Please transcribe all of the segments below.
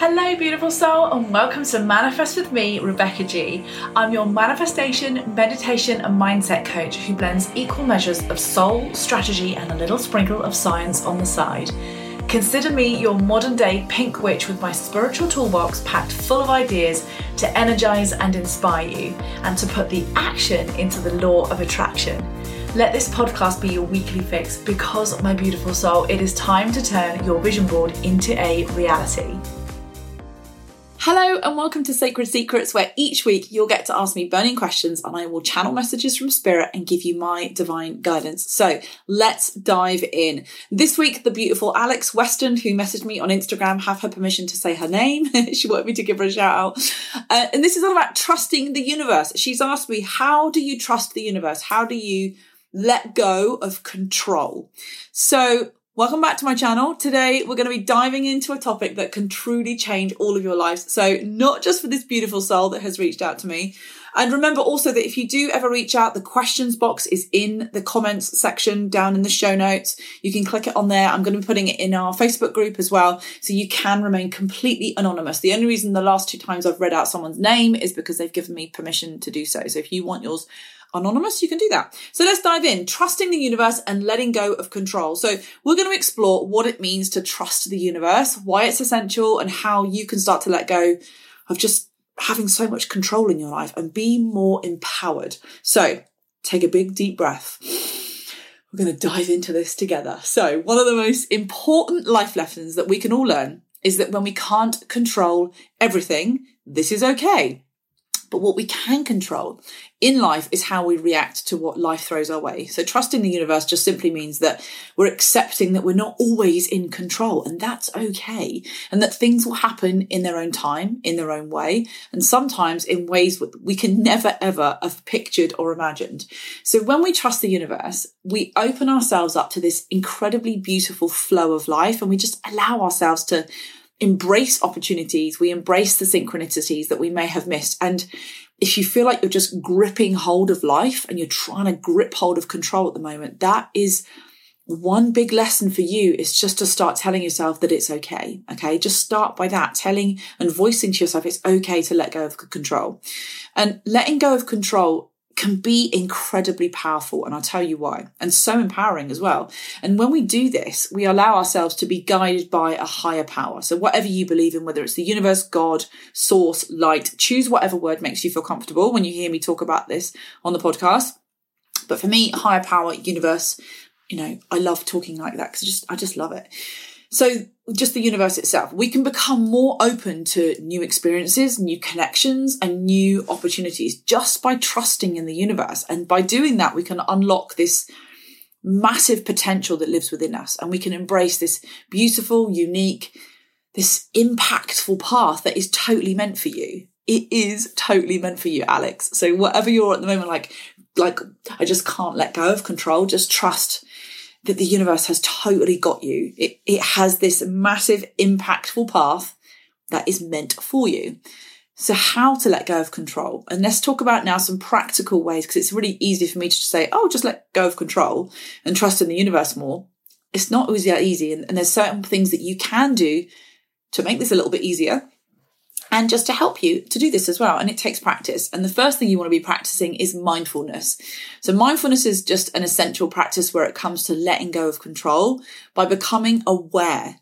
Hello, beautiful soul, and welcome to Manifest with me, Rebecca G. I'm your manifestation, meditation, and mindset coach who blends equal measures of soul, strategy, and a little sprinkle of science on the side. Consider me your modern day pink witch with my spiritual toolbox packed full of ideas to energize and inspire you, and to put the action into the law of attraction. Let this podcast be your weekly fix because, my beautiful soul, it is time to turn your vision board into a reality. Hello, and welcome to Sacred Secrets, where each week you'll get to ask me burning questions and I will channel messages from spirit and give you my divine guidance. So let's dive in. This week, the beautiful Alex Weston, who messaged me on Instagram, have her permission to say her name. she wanted me to give her a shout out. Uh, and this is all about trusting the universe. She's asked me, How do you trust the universe? How do you let go of control? So Welcome back to my channel. Today we're going to be diving into a topic that can truly change all of your lives. So not just for this beautiful soul that has reached out to me. And remember also that if you do ever reach out, the questions box is in the comments section down in the show notes. You can click it on there. I'm going to be putting it in our Facebook group as well. So you can remain completely anonymous. The only reason the last two times I've read out someone's name is because they've given me permission to do so. So if you want yours anonymous, you can do that. So let's dive in. Trusting the universe and letting go of control. So we're going to explore what it means to trust the universe, why it's essential, and how you can start to let go of just having so much control in your life and be more empowered. So take a big deep breath. We're going to dive into this together. So one of the most important life lessons that we can all learn is that when we can't control everything, this is okay. But what we can control in life is how we react to what life throws our way. So trusting the universe just simply means that we're accepting that we're not always in control and that's okay. And that things will happen in their own time, in their own way, and sometimes in ways we can never ever have pictured or imagined. So when we trust the universe, we open ourselves up to this incredibly beautiful flow of life and we just allow ourselves to embrace opportunities, we embrace the synchronicities that we may have missed. And if you feel like you're just gripping hold of life and you're trying to grip hold of control at the moment, that is one big lesson for you is just to start telling yourself that it's okay. Okay. Just start by that, telling and voicing to yourself it's okay to let go of control. And letting go of control can be incredibly powerful. And I'll tell you why. And so empowering as well. And when we do this, we allow ourselves to be guided by a higher power. So whatever you believe in, whether it's the universe, God, source, light, choose whatever word makes you feel comfortable when you hear me talk about this on the podcast. But for me, higher power, universe, you know, I love talking like that because just, I just love it. So just the universe itself, we can become more open to new experiences, new connections and new opportunities just by trusting in the universe. And by doing that, we can unlock this massive potential that lives within us and we can embrace this beautiful, unique, this impactful path that is totally meant for you. It is totally meant for you, Alex. So whatever you're at the moment, like, like I just can't let go of control. Just trust that the universe has totally got you. It, it has this massive, impactful path that is meant for you. So how to let go of control? And let's talk about now some practical ways because it's really easy for me to say, oh, just let go of control and trust in the universe more. It's not always that easy. And, and there's certain things that you can do to make this a little bit easier and just to help you to do this as well. And it takes practice. And the first thing you want to be practicing is mindfulness. So mindfulness is just an essential practice where it comes to letting go of control by becoming aware.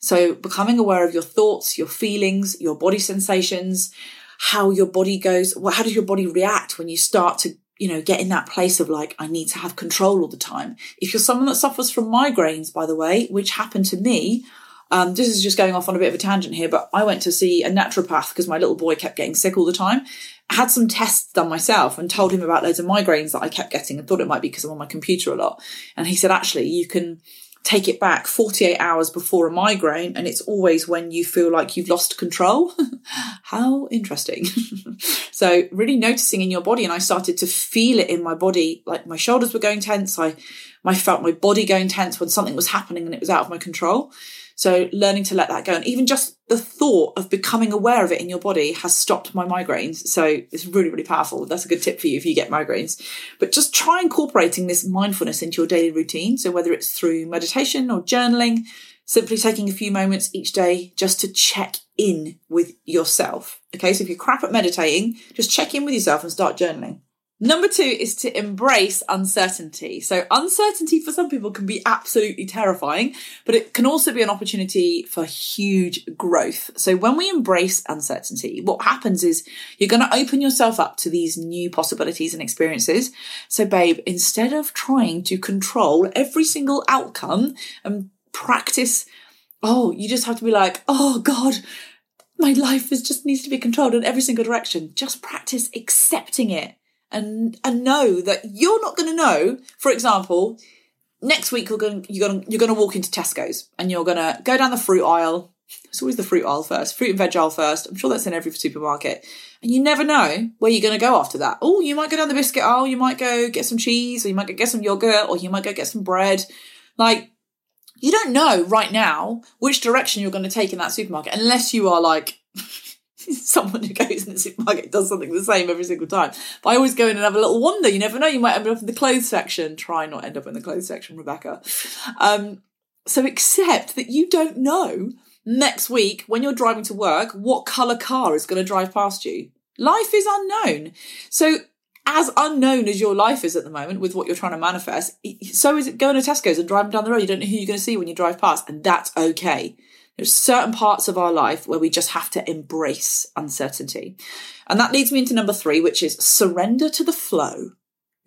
So becoming aware of your thoughts, your feelings, your body sensations, how your body goes, Well, how does your body react when you start to you know, get in that place of like, I need to have control all the time. If you're someone that suffers from migraines, by the way, which happened to me, um, this is just going off on a bit of a tangent here, but I went to see a naturopath because my little boy kept getting sick all the time. I had some tests done myself and told him about loads of migraines that I kept getting and thought it might be because I'm on my computer a lot. And he said, actually, you can take it back 48 hours before a migraine and it's always when you feel like you've lost control. How interesting. so really noticing in your body and I started to feel it in my body like my shoulders were going tense. I I felt my body going tense when something was happening and it was out of my control. So learning to let that go. And even just the thought of becoming aware of it in your body has stopped my migraines. So it's really, really powerful. That's a good tip for you if you get migraines. But just try incorporating this mindfulness into your daily routine. So whether it's through meditation or journaling, simply taking a few moments each day just to check in with yourself. Okay, so if you're crap at meditating, just check in with yourself and start journaling. Number two is to embrace uncertainty. So uncertainty for some people can be absolutely terrifying, but it can also be an opportunity for huge growth. So when we embrace uncertainty, what happens is you're going to open yourself up to these new possibilities and experiences. So babe, instead of trying to control every single outcome and practice, oh, you just have to be like, oh God, my life is just needs to be controlled in every single direction. Just practice accepting it and and know that you're not going to know. For example, next week you're going you're going you're going to walk into Tesco's and you're going to go down the fruit aisle. It's always the fruit aisle first, fruit and veg aisle first. I'm sure that's in every supermarket. And you never know where you're going to go after that. Oh, you might go down the biscuit aisle, you might go get some cheese, or you might go get some yogurt, or you might go get some bread. Like, you don't know right now which direction you're going to take in that supermarket unless you are like someone who goes in the supermarket does something the same every single time. But I always go in and have a little wonder. You never know. You might end up in the clothes section. Try not end up in the clothes section, Rebecca. Um, so accept that you don't know next week when you're driving to work what colour car is going to drive past you. Life is unknown. So as unknown as your life is at the moment with what you're trying to manifest, so is it going to Tesco's and driving down the road. You don't know who you're going to see when you drive past, and that's okay. There's certain parts of our life where we just have to embrace uncertainty. And that leads me into number three, which is surrender to the flow.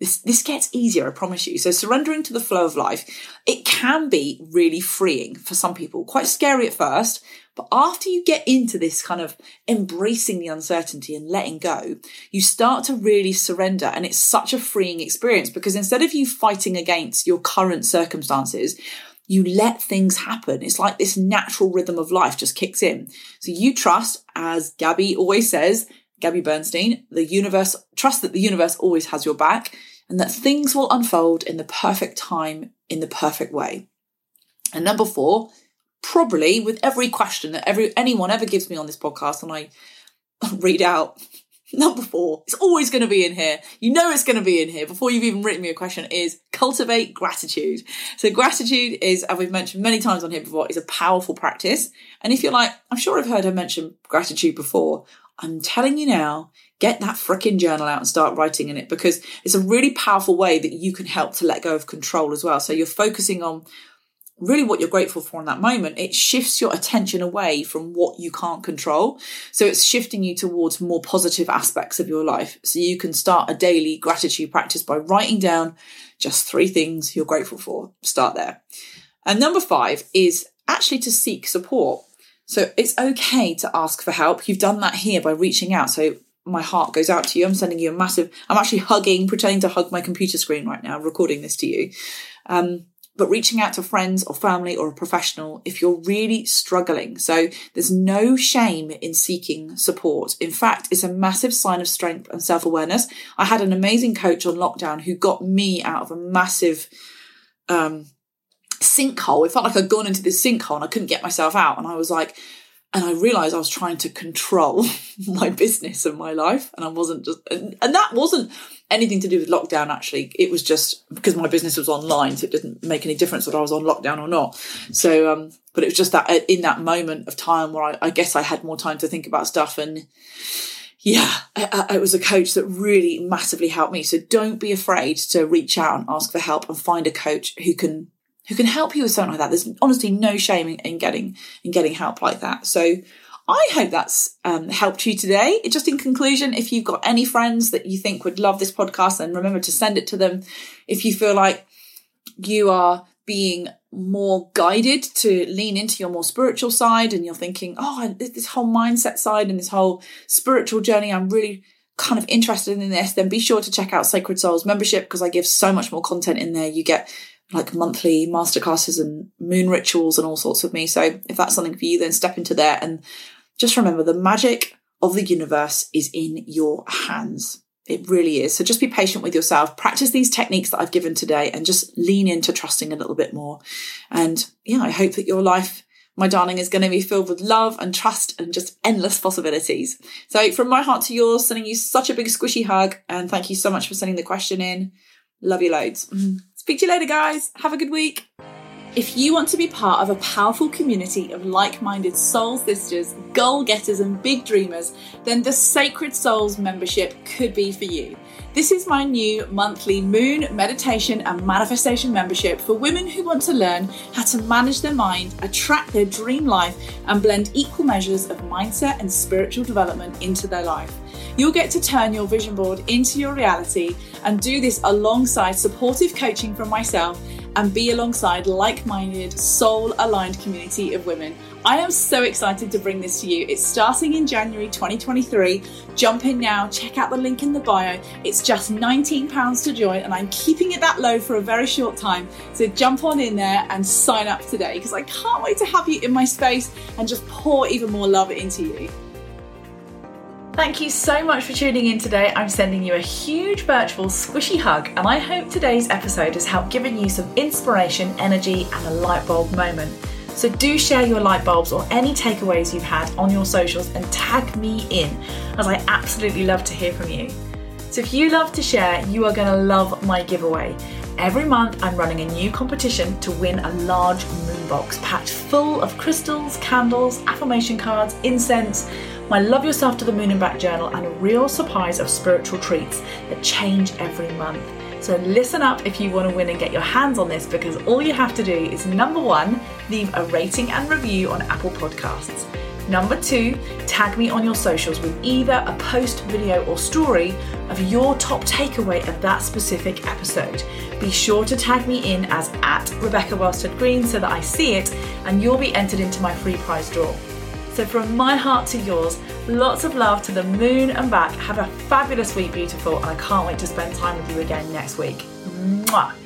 This, this gets easier, I promise you. So surrendering to the flow of life, it can be really freeing for some people, quite scary at first. But after you get into this kind of embracing the uncertainty and letting go, you start to really surrender. And it's such a freeing experience because instead of you fighting against your current circumstances, you let things happen. It's like this natural rhythm of life just kicks in. So you trust, as Gabby always says, Gabby Bernstein, the universe, trust that the universe always has your back and that things will unfold in the perfect time, in the perfect way. And number four, probably with every question that every anyone ever gives me on this podcast, and I read out Number four, it's always going to be in here. You know it's going to be in here before you've even written me a question is cultivate gratitude. So gratitude is, as we've mentioned many times on here before, is a powerful practice. And if you're like, I'm sure I've heard her mention gratitude before, I'm telling you now, get that freaking journal out and start writing in it because it's a really powerful way that you can help to let go of control as well. So you're focusing on really what you're grateful for in that moment, it shifts your attention away from what you can't control. So it's shifting you towards more positive aspects of your life. So you can start a daily gratitude practice by writing down just three things you're grateful for. Start there. And number five is actually to seek support. So it's okay to ask for help. You've done that here by reaching out. So my heart goes out to you. I'm sending you a massive, I'm actually hugging, pretending to hug my computer screen right now, recording this to you. Um, but reaching out to friends or family or a professional if you're really struggling. So there's no shame in seeking support. In fact, it's a massive sign of strength and self awareness. I had an amazing coach on lockdown who got me out of a massive, um, sinkhole. It felt like I'd gone into this sinkhole and I couldn't get myself out. And I was like, and I realized I was trying to control my business and my life. And I wasn't just, and, and, that wasn't anything to do with lockdown, actually. It was just because my business was online. So it didn't make any difference whether I was on lockdown or not. So, um, but it was just that uh, in that moment of time where I, I guess I had more time to think about stuff. And yeah, it was a coach that really massively helped me. So don't be afraid to reach out and ask for help and find a coach who can who can help you with something like that. There's honestly no shame in, in getting in getting help like that. So I hope that's um, helped you today. Just in conclusion, if you've got any friends that you think would love this podcast, then remember to send it to them. If you feel like you are being more guided to lean into your more spiritual side and you're thinking, oh, this whole mindset side and this whole spiritual journey, I'm really kind of interested in this, then be sure to check out Sacred Souls membership because I give so much more content in there. You get like monthly masterclasses and moon rituals and all sorts with me. So if that's something for you, then step into there and just remember the magic of the universe is in your hands. It really is. So just be patient with yourself. Practice these techniques that I've given today and just lean into trusting a little bit more. And yeah, I hope that your life, my darling, is going to be filled with love and trust and just endless possibilities. So from my heart to yours, sending you such a big squishy hug and thank you so much for sending the question in. Love you loads. Mm-hmm. Speak to you later, guys. Have a good week. If you want to be part of a powerful community of like minded soul sisters, goal getters, and big dreamers, then the Sacred Souls membership could be for you. This is my new monthly moon meditation and manifestation membership for women who want to learn how to manage their mind, attract their dream life, and blend equal measures of mindset and spiritual development into their life. You'll get to turn your vision board into your reality and do this alongside supportive coaching from myself and be alongside like minded, soul aligned community of women. I am so excited to bring this to you. It's starting in January 2023. Jump in now, check out the link in the bio. It's just £19 to join, and I'm keeping it that low for a very short time. So jump on in there and sign up today because I can't wait to have you in my space and just pour even more love into you. Thank you so much for tuning in today. I'm sending you a huge virtual squishy hug, and I hope today's episode has helped giving you some inspiration, energy, and a light bulb moment. So do share your light bulbs or any takeaways you've had on your socials and tag me in, as I absolutely love to hear from you. So if you love to share, you are going to love my giveaway. Every month, I'm running a new competition to win a large moon box packed full of crystals, candles, affirmation cards, incense my Love Yourself to the Moon and Back journal, and a real surprise of spiritual treats that change every month. So listen up if you want to win and get your hands on this because all you have to do is number one, leave a rating and review on Apple Podcasts. Number two, tag me on your socials with either a post, video, or story of your top takeaway of that specific episode. Be sure to tag me in as at Rebecca Wellstead Green so that I see it and you'll be entered into my free prize draw. So, from my heart to yours, lots of love to the moon and back. Have a fabulous week, beautiful, and I can't wait to spend time with you again next week. Mwah.